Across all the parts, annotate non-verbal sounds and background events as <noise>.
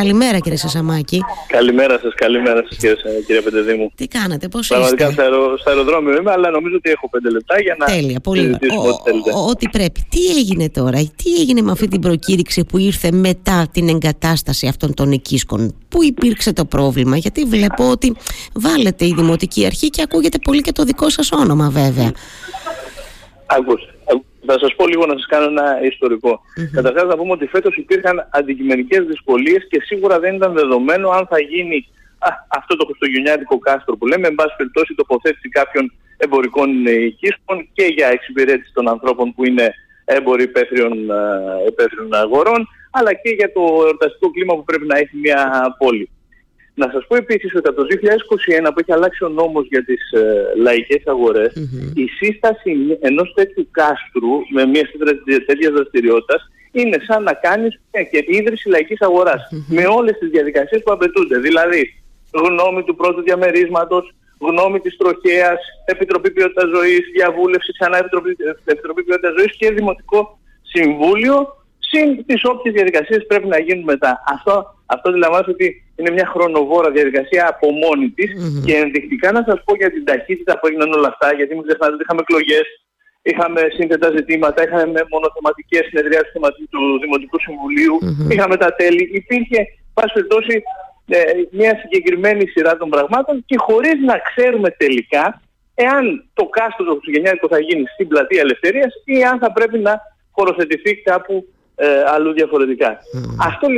Καλημέρα κύριε Σασαμάκη. Καλημέρα σας, καλημέρα σας κύριε, κύριε Πεντεδήμου. Τι κάνετε, πώς είστε; Πραγματικά στο, αερο, στο αεροδρόμιο είμαι, αλλά νομίζω ότι έχω πέντε λεπτά για να Τέλεια, πολύ Ό,τι πρέπει. Τι έγινε τώρα, τι έγινε με αυτή την προκήρυξη που ήρθε μετά την εγκατάσταση αυτών των οικίσκων; Πού υπήρξε το πρόβλημα, γιατί βλέπω ότι βάλετε η Δημοτική Αρχή και ακούγεται πολύ και το δικό σας όνομα βέβαια. Ακούστε. Θα σας πω λίγο να σας κάνω ένα ιστορικό. Mm-hmm. Καταρχάς, να πούμε ότι φέτος υπήρχαν αντικειμενικές δυσκολίες και σίγουρα δεν ήταν δεδομένο αν θα γίνει α, αυτό το χριστουγεννιάτικο κάστρο που λέμε, εν πάση περιπτώσει, τοποθέτηση κάποιων εμπορικών οικίσπων και για εξυπηρέτηση των ανθρώπων που είναι έμποροι υπαίθριων, αγορών, αλλά και για το εορταστικό κλίμα που πρέπει να έχει μια πόλη. Να σας πω επίσης ότι από το 2021 που έχει αλλάξει ο νόμος για τις ε, λαϊκές η σύσταση ενός τέτοιου κάστρου με μια τέτοια δραστηριότητας είναι σαν να κάνεις και ίδρυση λαϊκής με όλες τις διαδικασίες που απαιτούνται. Δηλαδή γνώμη του πρώτου διαμερίσματος, γνώμη της τροχέας, Επιτροπή Ποιότητας Ζωής, διαβούλευση ξανά Επιτροπή, Επιτροπή Ποιότητας Ζωής και Δημοτικό Συμβούλιο συν τις όποιες διαδικασίες πρέπει να γίνουν μετά. Αυτό, αυτό αντιλαμβάνομαι ότι είναι μια χρονοβόρα διαδικασία από μόνη της και ενδεικτικά να σας πω για την ταχύτητα που έγιναν όλα αυτά, γιατί μην ξεχνάτε ότι είχαμε εκλογές, είχαμε σύνθετα ζητήματα, είχαμε μονοθεματικές συνεδριάσεις του Δημοτικού είχαμε τα τέλη, υπήρχε πάση περιπτώσει ε, μια συγκεκριμένη σειρά των πραγμάτων και χωρίς να ξέρουμε τελικά εάν το κάστρο του Χριστουγεννιάτικο θα γίνει στην πλατεία Ελευθερίας ή αν θα πρέπει να χωροθετηθεί κάπου ε, αλλού διαφορετικά. Αυτό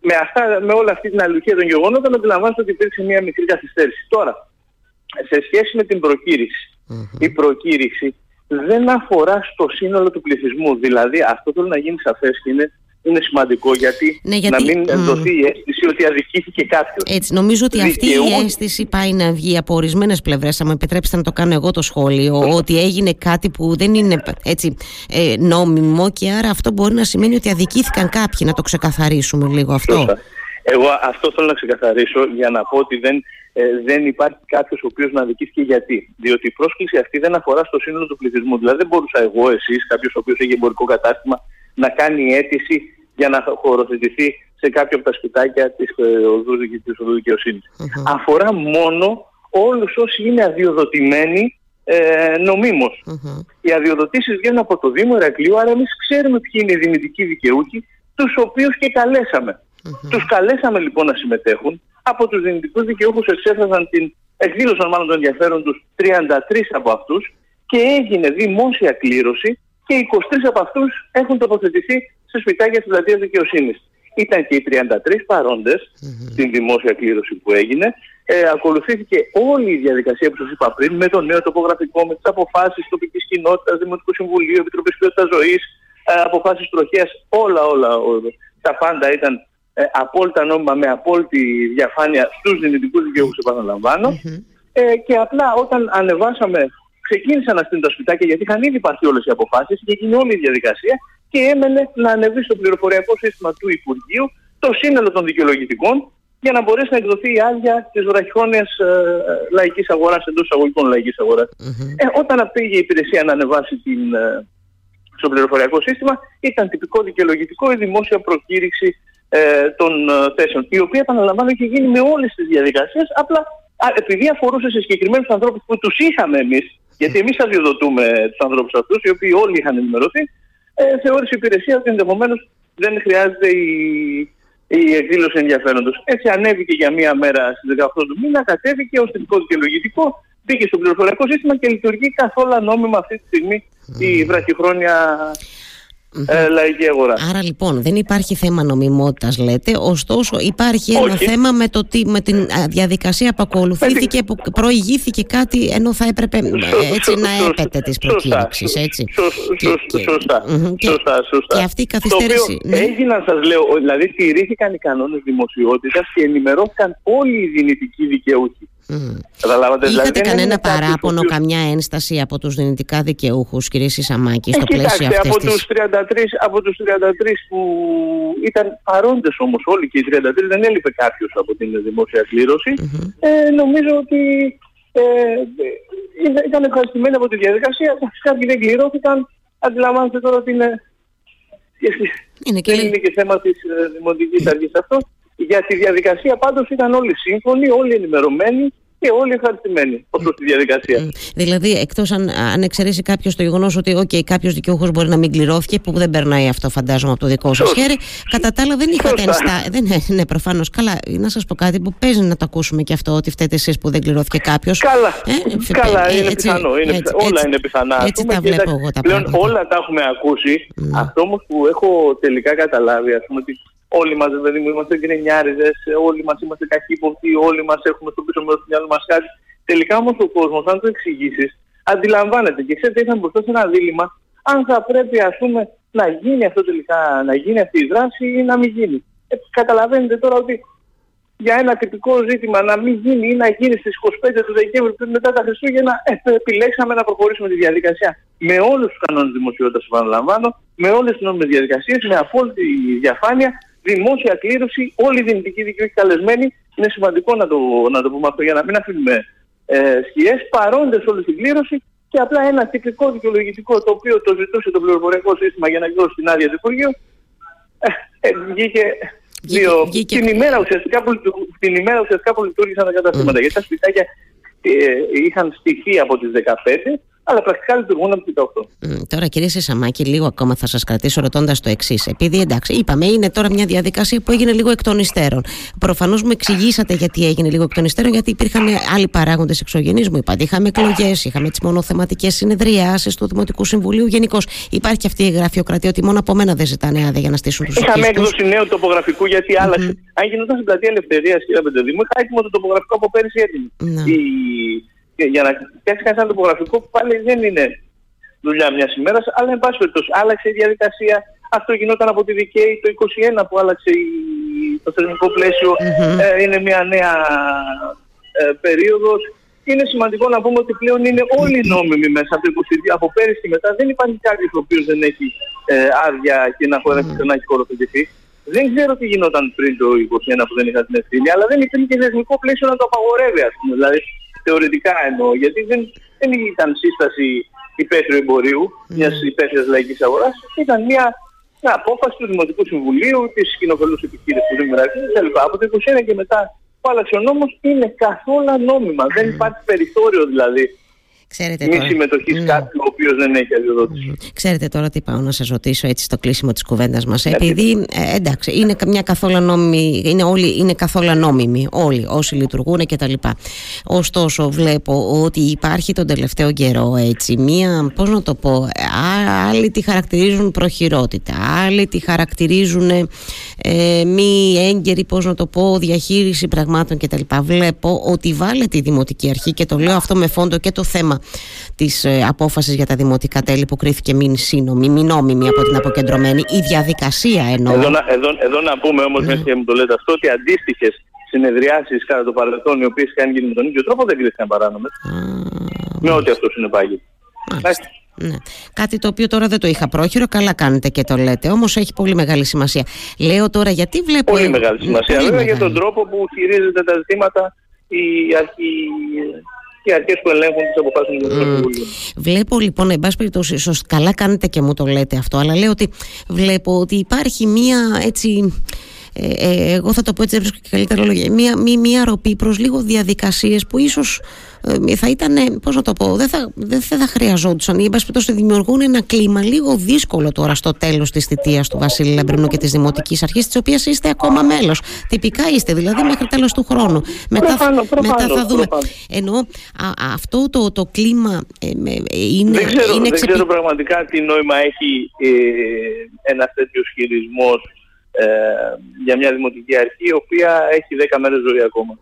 με, αυτά, με όλη αυτή την αλουχία των γεγονότων αντιλαμβάνεστε ότι υπήρξε μια μικρή καθυστέρηση. Τώρα, σε σχέση με την προκηρυξη η προκήρυξη δεν αφορά στο σύνολο του πληθυσμού. Δηλαδή αυτό θέλω να γίνει σαφές και είναι είναι σημαντικό γιατί, ναι, γιατί να μην mm. δοθεί η αίσθηση ότι αδικήθηκε κάποιος. Έτσι, νομίζω ότι αυτή η αίσθηση πάει να βγει από ορισμένες πλευρές. Θα μου επιτρέψετε να το κάνω εγώ το σχόλιο, ότι έγινε κάτι που δεν είναι έτσι, ε, νόμιμο και άρα αυτό μπορεί να σημαίνει ότι αδικήθηκαν κάποιοι. Να το ξεκαθαρίσουμε λίγο αυτό. Εγώ αυτό θέλω να ξεκαθαρίσω για να πω ότι δεν, ε, δεν υπάρχει κάποιος ο οποίος να αδικήθηκε γιατί. Διότι η πρόσκληση αυτή δεν αφορά στο σύνολο του πληθυσμού. Δηλαδή δεν μπορούσα εγώ, εσείς, κάποιος ο οποίος έχει εμπορικό κατάστημα, να κάνει αίτηση για να χωροθετηθεί σε κάποιο από τα σπιτάκια της ε, οδούς, της οδού δικαιοσύνης. Αφορά μόνο όλους όσοι είναι αδειοδοτημένοι ε, νομίμως. Οι αδειοδοτήσεις βγαίνουν από το Δήμο Ερακλείου, άρα εμείς ξέρουμε ποιοι είναι οι δυνητικοί δικαιούχοι, τους οποίους και καλέσαμε. Τους καλέσαμε λοιπόν να συμμετέχουν. Από τους δυνητικούς δικαιούχους εξέφρασαν την, εκδήλωσαν μάλλον τον ενδιαφέρον τους 33 από αυτούς και έγινε δημόσια κλήρωση και 23 από αυτούς έχουν τοποθετηθεί σε σπιτάκια της πλατείας δικαιοσύνης. Ήταν και οι 33 παρόντες mm-hmm. στην δημόσια κλήρωση που έγινε. Ε, ακολουθήθηκε όλη η διαδικασία που σας είπα πριν με το νέο τοπογραφικό, με τις αποφάσεις τοπικής κοινότητας, Δημοτικού Συμβουλίου, Επιτροπής Ποιότητας Ζωής, ε, αποφάσεις τροχίας, όλα όλα, όλα. Τα πάντα ήταν ε, απόλυτα νόμιμα με απόλυτη διαφάνεια στους δυνητικούς δικαιούχους επαναλαμβάνω. Mm-hmm. Ε, και απλά όταν ανεβάσαμε ξεκίνησαν να στείλουν τα σπιτάκια γιατί είχαν ήδη πάρθει όλες οι αποφάσεις και γίνει όλη η διαδικασία και έμενε να ανεβεί στο πληροφοριακό σύστημα του Υπουργείου το σύνολο των δικαιολογητικών για να μπορέσει να εκδοθεί η άδεια της βραχυχρόνια ε, λαϊκής αγοράς εντός εισαγωγικών λαϊκής Ε, όταν πήγε η υπηρεσία να ανεβάσει την, ε, στο πληροφοριακό σύστημα, ήταν τυπικό δικαιολογητικό η δημόσια προκήρυξη ε, των ε, θέσεων, η οποία επαναλαμβάνω είχε γίνει με όλες τις διαδικασίες, απλά α, επειδή αφορούσε σε συγκεκριμένους ανθρώπους που τους είχαμε εμείς γιατί εμείς αδειοδοτούμε τους ανθρώπους αυτούς, οι οποίοι όλοι είχαν ενημερωθεί, ε, θεώρησε η υπηρεσία ότι ενδεχομένως δεν χρειάζεται η, η εκδήλωση ενδιαφέροντος. Έτσι ανέβηκε για μία μέρα στις 18 του μήνα, κατέβηκε ω τελικό δικαιολογητικό, μπήκε στο πληροφοριακό σύστημα και λειτουργεί καθόλου νόμιμα αυτή τη στιγμή η βραχυχρόνια ε, λαϊκή αγορά. Άρα λοιπόν δεν υπάρχει θέμα νομιμότητας λέτε, ωστόσο υπάρχει ένα θέμα με, το, με την διαδικασία που ακολουθήθηκε, που προηγήθηκε κάτι ενώ θα έπρεπε ε, έτσι να έπεται της προκήρυξης, έτσι. Σωστά, σωστά, σωστά. Και αυτή η καθυστέρηση... Το οποίο έγιναν σας λέω, δηλαδή τηρήθηκαν οι κανόνες δημοσιότητας και ενημερώθηκαν όλοι οι δυνητικοί δικαιούχοι. Mm. Είχατε δηλαδή, κανένα παράπονο, καμιά ένσταση από τους δυνητικά δικαιούχους, κύριε Σισαμάκη, στο ε, πλαίσιο αυτής από τους 33, από τους 33 που ήταν παρόντες όμως όλοι και οι 33 δεν έλειπε κάποιος από την δημόσια ε, νομίζω ότι ε, ήταν ευχαριστημένοι από τη διαδικασία. Κάποιοι δεν κληρώθηκαν. Αντιλαμβάνεστε τώρα ότι είναι... Είναι και... Δεν είναι και θέμα της ε, δημοτικής αρχής αυτό. Για τη διαδικασία πάντως ήταν όλοι σύμφωνοι, όλοι ενημερωμένοι και όλοι ευχαριστημένοι ω προ τη διαδικασία. Δηλαδή, εκτός αν, αν εξαιρέσει κάποιος το γεγονός ότι okay, κάποιος δικαιούχος μπορεί να μην κληρώθηκε, που δεν περνάει αυτό, φαντάζομαι, από το δικό σας χέρι. Κατά τα άλλα, δεν είχατε ενστά. Δεν είναι ναι, προφανώς. Καλά, να σας πω κάτι που παίζει να το ακούσουμε και αυτό, ότι φταίτε εσείς που δεν κληρώθηκε κάποιος. Καλά, ε, καλά είναι έτσι, πιθανό. Είναι έτσι, όλα έτσι, είναι πιθανά. Έτσι τα βλέπω εγώ τα πλέον όλα τα έχουμε ακούσει. Mm. Αυτό όμως που έχω τελικά καταλάβει, ας πούμε, ότι Όλοι μας, δηλαδή μου, είμαστε γκρινιάριδες, όλοι μας είμαστε καχύποπτοι, όλοι μας έχουμε στο πίσω μέρος του μυαλού μας κάτι. Τελικά όμως ο κόσμος, αν το εξηγήσεις, αντιλαμβάνεται και ξέρετε, ήρθαν μπροστά σε ένα δίλημα αν θα πρέπει ας πούμε να γίνει αυτό τελικά, να γίνει αυτή η δράση ή να μην γίνει. Ε, καταλαβαίνετε τώρα ότι για ένα τυπικό ζήτημα να μην γίνει ή να γίνει στις 25 του Δεκέμβρη πριν μετά τα Χριστούγεννα, ε, επιλέξαμε να προχωρήσουμε τη διαδικασία με όλους τους κανόνες δημοσιότητας, επαναλαμβάνω, με όλες τις νόμιμες διαδικασίες, με απόλυτη διαφάνεια δημόσια κλήρωση, όλοι οι δυνητικοί δικαιούχοι καλεσμένοι. Είναι σημαντικό να το, να το πούμε αυτό για να μην αφήνουμε ε, σκιές, παρόντες όλη την κλήρωση και απλά ένα τυπικό δικαιολογητικό το οποίο το ζητούσε το πληροφοριακό σύστημα για να εκδώσει την άδεια του Υπουργείου. Ε, ε, βγήκε δύο, βγήκε... Την, ημέρα ουσιαστικά που, την ημέρα ουσιαστικά που λειτουργήσαν τα καταστήματα. Mm. Γιατί τα σπιτάκια ε, είχαν στηθεί από τις 15 αλλά πρακτικά λειτουργούν από το 18. τώρα, κύριε Σεσαμάκη, λίγο ακόμα θα σας κρατήσω ρωτώντας το εξής. Επειδή εντάξει, είπαμε, είναι τώρα μια διαδικασία που έγινε λίγο εκ των υστέρων. Προφανώς μου εξηγήσατε γιατί έγινε λίγο εκ των υστέρων, γιατί υπήρχαν άλλοι παράγοντες εξωγενεί. Μου είπατε, είχαμε εκλογές, είχαμε τις μονοθεματικές συνεδριάσεις του Δημοτικού Συμβουλίου. Γενικώς υπάρχει αυτή η γραφειοκρατία ότι μόνο από μένα δεν ζητάνε άδεια για να στήσουν τους Είχαμε έκδοση νέου τοπογραφικού γιατί mm-hmm. άλλαξε. Αν γινόταν στην πλατεία Ελευθερίας, κύριε Πεντεδήμου, είχα έτοιμο το τοπογραφικό από πέρυσι έτοιμο. Mm-hmm. Η για να φτιάξει κανένα ένα τοπογραφικό που πάλι δεν είναι δουλειά μιας ημέρας, αλλά εν πάση περιπτώσει άλλαξε η διαδικασία. Αυτό γινόταν από τη δικαίη το 2021 που άλλαξε η, το θεσμικό Ε, είναι μια νέα ε, περίοδος. Είναι σημαντικό να πούμε ότι πλέον είναι όλοι νόμιμοι μέσα από το 2022. Από πέρυσι και μετά δεν υπάρχει κάποιο ο οποίο δεν έχει ε, άδεια και να, mm-hmm. να έχει χωροθετηθεί. Δεν ξέρω τι γινόταν πριν το 2021 που δεν είχα την ευθύνη, αλλά δεν υπήρχε και θεσμικό πλαίσιο να το απαγορεύει, ας πούμε. Δηλαδή, θεωρητικά εννοώ, γιατί δεν, δεν ήταν σύσταση υπαίθριου εμπορίου, mm. μιας υπαίθριας λαϊκής αγοράς, ήταν μια, μια απόφαση του Δημοτικού Συμβουλίου, της κοινοφελού επιχείρηση του Δήμου κτλ. Από το 2021 και μετά που άλλαξε ο νόμος είναι καθόλου νόμιμα. Mm. Δεν υπάρχει περιθώριο δηλαδή Ξέρετε μη συμμετοχή ναι. κάποιου ο οποίος δεν έχει αδειοδότηση. Ξέρετε τώρα τι πάω να σας ρωτήσω έτσι στο κλείσιμο της κουβέντας μας. Επειδή ε, εντάξει, είναι μια καθόλου νόμιμη, είναι, όλοι, είναι καθόλου νόμιμοι όλοι όσοι λειτουργούν κτλ. Ωστόσο, βλέπω ότι υπάρχει τον τελευταίο καιρό έτσι μία, πώς να το πω, άλλοι τη χαρακτηρίζουν προχειρότητα, άλλοι τη χαρακτηρίζουν ε, μη έγκαιρη, πώς να το πω, διαχείριση πραγμάτων κτλ. Βλέπω ότι βάλετε η Δημοτική Αρχή και το λέω αυτό με φόντο και το θέμα της ε, απόφασης για τα δημοτικά τέλη που κρίθηκε μην σύνομη, μην νόμιμη από την αποκεντρωμένη. Η διαδικασία εννοώ. Εδώ, εδώ, εδώ να πούμε όμως, mm. και μου το λέτε αυτό, ότι αντίστοιχες συνεδριάσεις κατά το παρελθόν, οι οποίες είχαν γίνει με τον ίδιο τρόπο, δεν κρίθηκαν παράνομες. με ό,τι αυτό συνεπάγει. Ναι. Κάτι το οποίο τώρα δεν το είχα πρόχειρο, καλά κάνετε και το λέτε. Όμως έχει πολύ μεγάλη σημασία. Λέω τώρα γιατί βλέπω. Πολύ μεγάλη σημασία. Βέβαια για τον τρόπο που χειρίζεται τα ζητήματα η αρχή οι αρχές που ελέγχουν τις αποφάσεις του Κοινοβουλίου. Βλέπω λοιπόν, εν πάση περιπτώσει, καλά κάνετε και μου το λέτε αυτό, αλλά λέω ότι βλέπω ότι υπάρχει μία έτσι ε, ε, εγώ θα το πω έτσι, βρίσκω και καλύτερα λόγια, μία, μία, μία ροπή προς λίγο διαδικασίες που ίσως ε, θα ήταν, πώς να το πω, δεν θα, δεν θα χρειαζόντουσαν. Οι πάση δημιουργούν ένα κλίμα λίγο δύσκολο τώρα στο τέλος της θητείας του Βασίλη Λαμπρινού και της Δημοτικής Αρχής, της οποίας είστε ακόμα μέλος. Τυπικά είστε, δηλαδή μέχρι τέλος του χρόνου. Μετά, μετά θα δούμε. Ενώ α, αυτό το, το κλίμα ε, είναι... Δεν ξέρω, είναι δεν ξέρω πραγματικά τι νόημα έχει ε, ένας τέτοιος χειρισμός ε, για μια δημοτική αρχή η οποία έχει 10 μέρες ζωή ακόμα.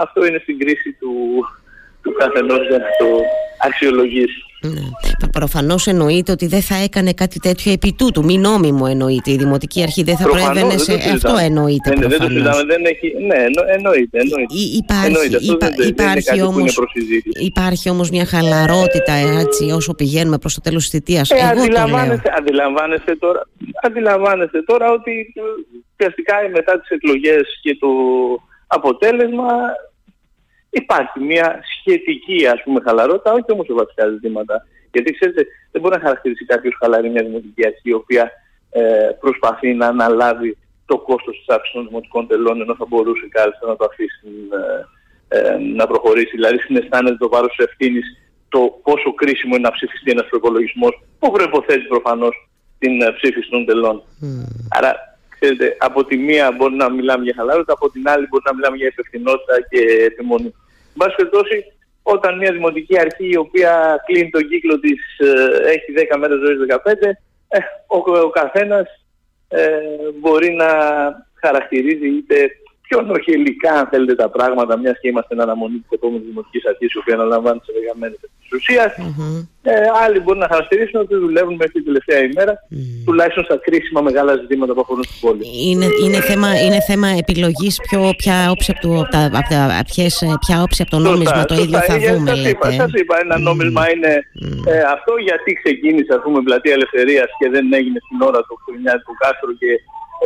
Αυτό είναι στην κρίση του, του καθενός για να το αξιολογήσει. Ναι. Προφανώς εννοείται ότι δεν θα έκανε κάτι τέτοιο επί τούτου. Μη νόμιμο εννοείται. Η Δημοτική Αρχή δεν θα προφανώς, προέβαινε σε. Δεν αυτό εννοείται. Δεν, δεν το συζητάμε. Δεν έχει... Ναι, εννοείται. εννοείται. υπάρχει εννοείται. Υπά, δεν, υπάρχει, όμως, υπάρχει όμως μια χαλαρότητα έτσι, όσο πηγαίνουμε προς το τέλος της θητείας. Ε, Εγώ αντιλαμβάνεστε, αντιλαμβάνεστε, τώρα, αντιλαμβάνεστε τώρα ότι ουσιαστικά μετά τις εκλογές και το αποτέλεσμα υπάρχει μια σχετική ας πούμε χαλαρότητα, όχι όμως σε βασικά ζητήματα. Γιατί ξέρετε, δεν μπορεί να χαρακτηρίσει κάποιος χαλαρή μια δημοτική αρχή η οποία ε, προσπαθεί να αναλάβει το κόστος της αύξησης των δημοτικών τελών ενώ θα μπορούσε κάλλιστα να το αφήσει ε, ε, να προχωρήσει. Δηλαδή συναισθάνεται το βάρος της ευθύνης το πόσο κρίσιμο είναι να ψηφιστεί ένας προπολογισμός που προϋποθέτει προφανώς την ε, ψήφιση των τελών. Άρα, ξέρετε, από τη μία μπορεί να μιλάμε για χαλάρωση, από την άλλη μπορεί να μιλάμε για υπευθυνότητα και επιμονή. Εν πάση περιπτώσει, όταν μια δημοτική αρχή η οποία κλείνει τον κύκλο της ε, έχει 10 μέρες ζωής 15, ε, ο, ο καθένας ε, μπορεί να χαρακτηρίζει είτε πιο νοχελικά αν θέλετε τα πράγματα, μιας και είμαστε εν αναμονή της επόμενης δημοτικής αρχής, η οποία αναλαμβάνει σε 10 μέρες της ουσίας. Mm-hmm. Ε, άλλοι μπορούν να χαρακτηρίσουν ότι δουλεύουν μέχρι την τελευταία ημέρα, mm. τουλάχιστον στα κρίσιμα μεγάλα ζητήματα που αφορούν στην πόλη. Είναι, είναι, θέμα, είναι θέμα επιλογής ποιο, ποια όψη από, το, από, τα, από, τα, ποιες, ποια όψη από το νόμισμα το ίδιο θα δούμε. Σας είπα, σας είπα, ένα mm. νόμισμα είναι mm. ε, αυτό γιατί ξεκίνησε ας πούμε πλατεία ελευθερίας και δεν έγινε στην ώρα του του Κάστρου και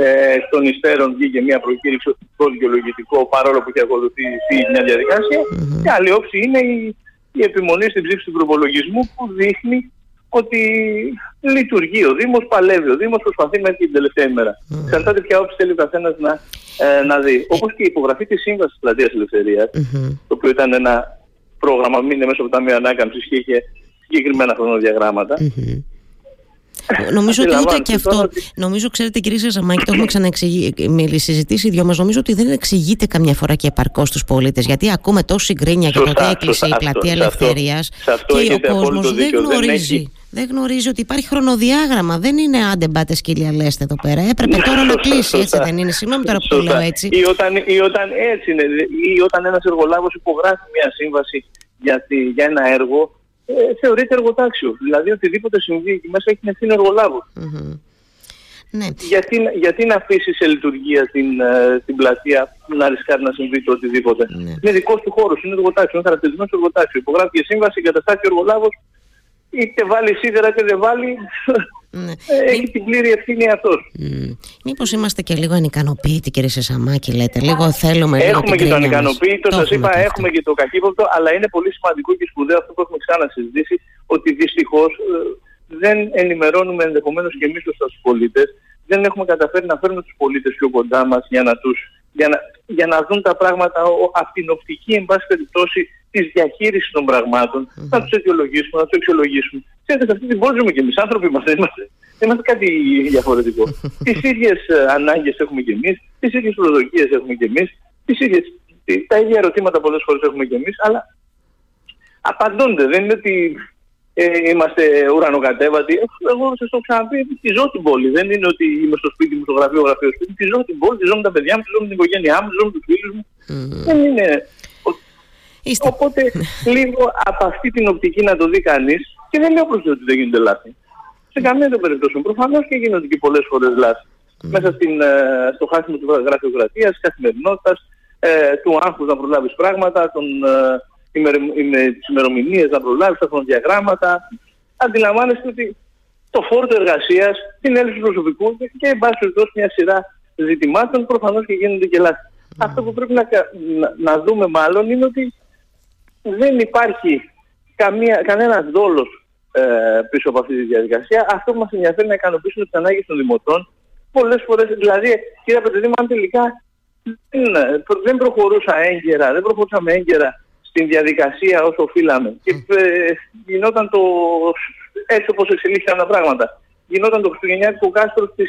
ε, των υστέρων βγήκε μια προκήρυξη στο δικαιολογητικό παρόλο που είχε ακολουθήσει μια διαδικασία. Mm-hmm. Και άλλη όψη είναι η, η επιμονή στην ψήφιση του προπολογισμού που δείχνει ότι λειτουργεί ο Δήμος, παλεύει ο Δήμος, προσπαθεί μέχρι την τελευταία ημέρα. Mm. Εξαρτάται ποια όψη θέλει ο καθένας να, ε, να δει. Όπως και η υπογραφή της Σύμβασης της Πλατείας Ελευθερίας, mm-hmm. το οποίο ήταν ένα πρόγραμμα μήνυμα μέσα από το Ταμείο Ανάκαμψης και είχε συγκεκριμένα χρονοδιαγράμματα. Mm-hmm. Νομίζω ότι ούτε και αυτό. Νομίζω, ξέρετε, κύριε Σαζαμάκη, το έχουμε ξανασυζητήσει οι δυο μας. Νομίζω ότι δεν εξηγείται καμιά φορά και επαρκώς στου πολίτες. Γιατί ακούμε τόση γκρίνια για το ότι έκλεισε η πλατεία ελευθερίας και ο κόσμος δεν γνωρίζει. Δεν γνωρίζει ότι υπάρχει χρονοδιάγραμμα. Δεν είναι άντε μπάτε σκύλια λέστε εδώ πέρα. Έπρεπε τώρα να κλείσει, έτσι δεν είναι; Συγγνώμη τώρα που το λέω έτσι. Ή όταν, ή όταν έτσι είναι. Ή όταν ένας εργολάβος υπογράφει μια σύμβαση για, για ένα έργο ε, θεωρείται εργοτάξιο. Δηλαδή οτιδήποτε συμβεί εκεί μέσα έχει την ευθύνη Ναι. Γιατί, γιατί να αφήσεις σε λειτουργία την, ε, την πλατεία να ρισκάρει να συμβεί το οτιδήποτε. Ναι. Είναι δικός του χώρος, είναι εργοτάξιο, είναι χαρακτηρισμένος εργοτάξιο. Υπογράφει και σύμβαση, εγκαταστάσει ο εργολάβος, είτε βάλει σίδερα είτε δεν βάλει, ναι. Ε, έχει την πλήρη ευθύνη αυτός. Mm. Μήπως είμαστε και λίγο ανικανοποιητοί, κύριε Σεσαμάκη, λέτε; Λίγο θέλουμε λίγο Έχουμε και το ανικανοποιητό, σας είπα, έχουμε και το καχύποπτο, αλλά είναι πολύ σημαντικό και σπουδαίο αυτό που έχουμε ξανασυζητήσει, ότι δυστυχώς ε, δεν ενημερώνουμε ενδεχομένως και εμείς τους πολίτε. Δεν έχουμε καταφέρει να φέρουμε τους πολίτες πιο κοντά μας για να τους για να, για να δουν τα πράγματα από την οπτική, εν πάση περιπτώσει, της διαχείρισης των πραγμάτων, mm-hmm. να τους αιτιολογήσουμε, να τους αξιολογήσουμε. Ξέρετε, σε αυτή την πόλη ζούμε και εμείς, άνθρωποι είμαστε, <laughs> είμαστε, είμαστε κάτι διαφορετικό. <laughs> τις ίδιες ανάγκες έχουμε και εμείς, τις ίδιες προσδοκίες έχουμε και εμείς, τις ίδιες, τα ίδια ερωτήματα πολλές φορές έχουμε και εμείς, αλλά απαντώνται. Δεν είναι ότι ε, είμαστε ουρανοκατέβατοι. Εγώ σας το ξαναπεί, τη ζω την πόλη. Δεν είναι ότι είμαι στο σπίτι μου, στο γραφείο, γραφείο σπίτι. Τη ζω την πόλη, τη ζω με τα παιδιά μου, τη ζω με την οικογένειά μου, τη ζω με τους φίλους μου. Mm. Δεν είναι. Είστε. Οπότε λίγο από αυτή την οπτική να το δει κανείς και δεν λέω προς ότι δεν γίνονται λάθη. Σε καμία των περιπτώσεων. Προφανώς και γίνονται και πολλές φορές λάθη. Mm. Μέσα στην, ε, στο χάσιμο της γραφειοκρατίας, τη καθημερινότητας, ε, του άγχους να προλάβεις πράγματα, των, ε, με τις ημερομηνίες να προλάβεις τα χρονοδιαγράμματα. Αντιλαμβάνεστε ότι το φόρτο εργασίας, την έλλειψη προσωπικού και εν πάση περιπτώσει μια σειρά ζητημάτων προφανώς και γίνονται και λάθη. Αυτό που πρέπει να, να, δούμε μάλλον είναι ότι δεν υπάρχει καμία, κανένας δόλος ε, πίσω από αυτή τη διαδικασία. Αυτό που μας ενδιαφέρει να ικανοποιήσουμε τις ανάγκες των δημοτών. Πολλές φορές, δηλαδή, κύριε Πετρεδήμου, αν τελικά δεν, δεν προχωρούσα έγκαιρα, δεν προχωρούσαμε έγκαιρα στην διαδικασία όσο οφείλαμε. Και ε, γινόταν το, έτσι όπως εξελίχθηκαν τα πράγματα. Γινόταν το Χριστουγεννιάτικο κάστρο στις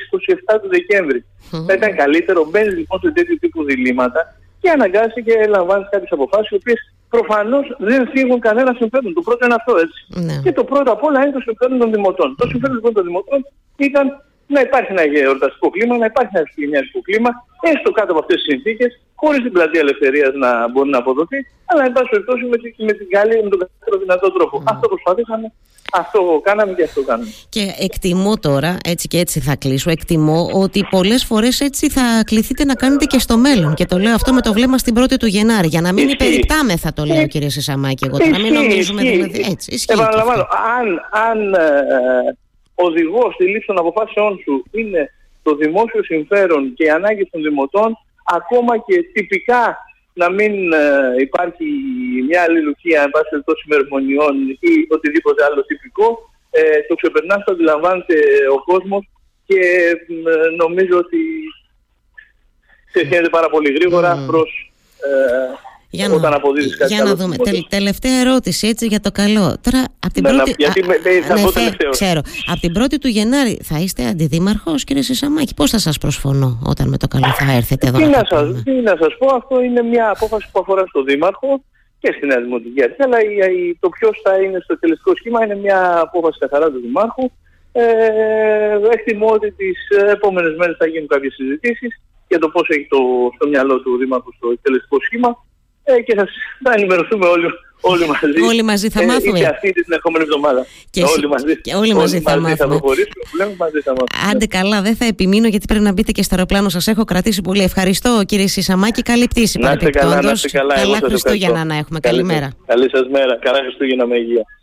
27 του Δεκέμβρη. Θα ήταν καλύτερο, μπαίνει λοιπόν σε τέτοιου τύπου διλήμματα και αναγκάζει και λαμβάνεις κάποιες αποφάσεις οι οποίες προφανώς δεν φύγουν κανένα συμφέρον. Το πρώτο είναι αυτό έτσι. Ναι. Και το πρώτο απ' όλα είναι το συμφέρον των δημοτών. Το συμφέρον λοιπόν των δημοτών ήταν να υπάρχει ένα εορταστικό κλίμα, να υπάρχει ένα χριστουγεννιάτικο κλίμα, έστω κάτω από αυτές τις συνθήκες, χωρίς την πλατεία ελευθερίας να μπορεί να αποδοθεί, αλλά εν πάση περιπτώσει με, με, την καλή, με τον καλύτερο δυνατό τρόπο. Mm. Αυτό προσπαθήσαμε, αυτό κάναμε και αυτό κάναμε. Και εκτιμώ τώρα, έτσι και έτσι θα κλείσω, εκτιμώ ότι πολλές φορές έτσι θα κληθείτε να κάνετε και στο μέλλον. Και το λέω αυτό με το βλέμμα στην πρώτη του Γενάρη, για να μην υπερηπτάμε θα το λέω κύριε Σεσαμάκη εγώ, να μην νομίζουμε δηλαδή έτσι. Επαναλαμβάνω, αν, αν ε, οδηγός στη λήψη των αποφάσεων σου είναι το δημόσιο συμφέρον και οι ανάγκες των δημοτών, ακόμα και τυπικά να μην ε, υπάρχει μια αλληλουχία εν πάση περιπτώσει ημερομηνιών ή οτιδήποτε άλλο τυπικό, ε, το ξεπερνάς, το αντιλαμβάνεται ο κόσμος και ε, νομίζω ότι ξεχέεται πάρα πολύ γρήγορα mm. προς ε, για να, όταν αποδίδεις κάτι Για να δούμε. τελευταία ερώτηση έτσι για το καλό. Τώρα, από την, ναι, πρώτη... γιατί α, με, ναι, ξέρω. Από την πρώτη του Γενάρη θα είστε αντιδήμαρχος κύριε Σισαμάκη. Πώς θα σας προσφωνώ όταν με το καλό θα έρθετε εδώ. Τι να, σας, τι να σας πω, αυτό είναι μια απόφαση που αφορά στο Δήμαρχο και στην Νέα Δημοτική Αρχή, αλλά το ποιος θα είναι στο τελεστικό σχήμα είναι μια απόφαση καθαρά του Δημάρχου. Ε, εκτιμώ ότι τις επόμενες μέρες θα γίνουν κάποιες συζητήσεις για το πώς έχει το, στο μυαλό του Δήμαρχου στο εκτελεστικό σχήμα ε, και θα, θα ενημερωθούμε όλοι, όλοι μαζί. Όλοι μαζί θα ε, μάθουμε. Και αυτή την ερχόμενη εβδομάδα. Και όλοι μαζί. Και όλοι μαζί θα μάθουμε. Θα προχωρήσουμε, μαζί θα μάθουμε. Άντε καλά, δεν θα επιμείνω γιατί πρέπει να μπείτε και στο αεροπλάνο. Σας έχω κρατήσει πολύ. Ευχαριστώ κύριε Σισαμάκη. Καλή πτήση. Να είστε καλά, να είστε καλά. Καλά Χριστούγεννα να έχουμε. Καλημέρα. Καλή σας μέρα. Καλά Χριστούγεννα με υγεία.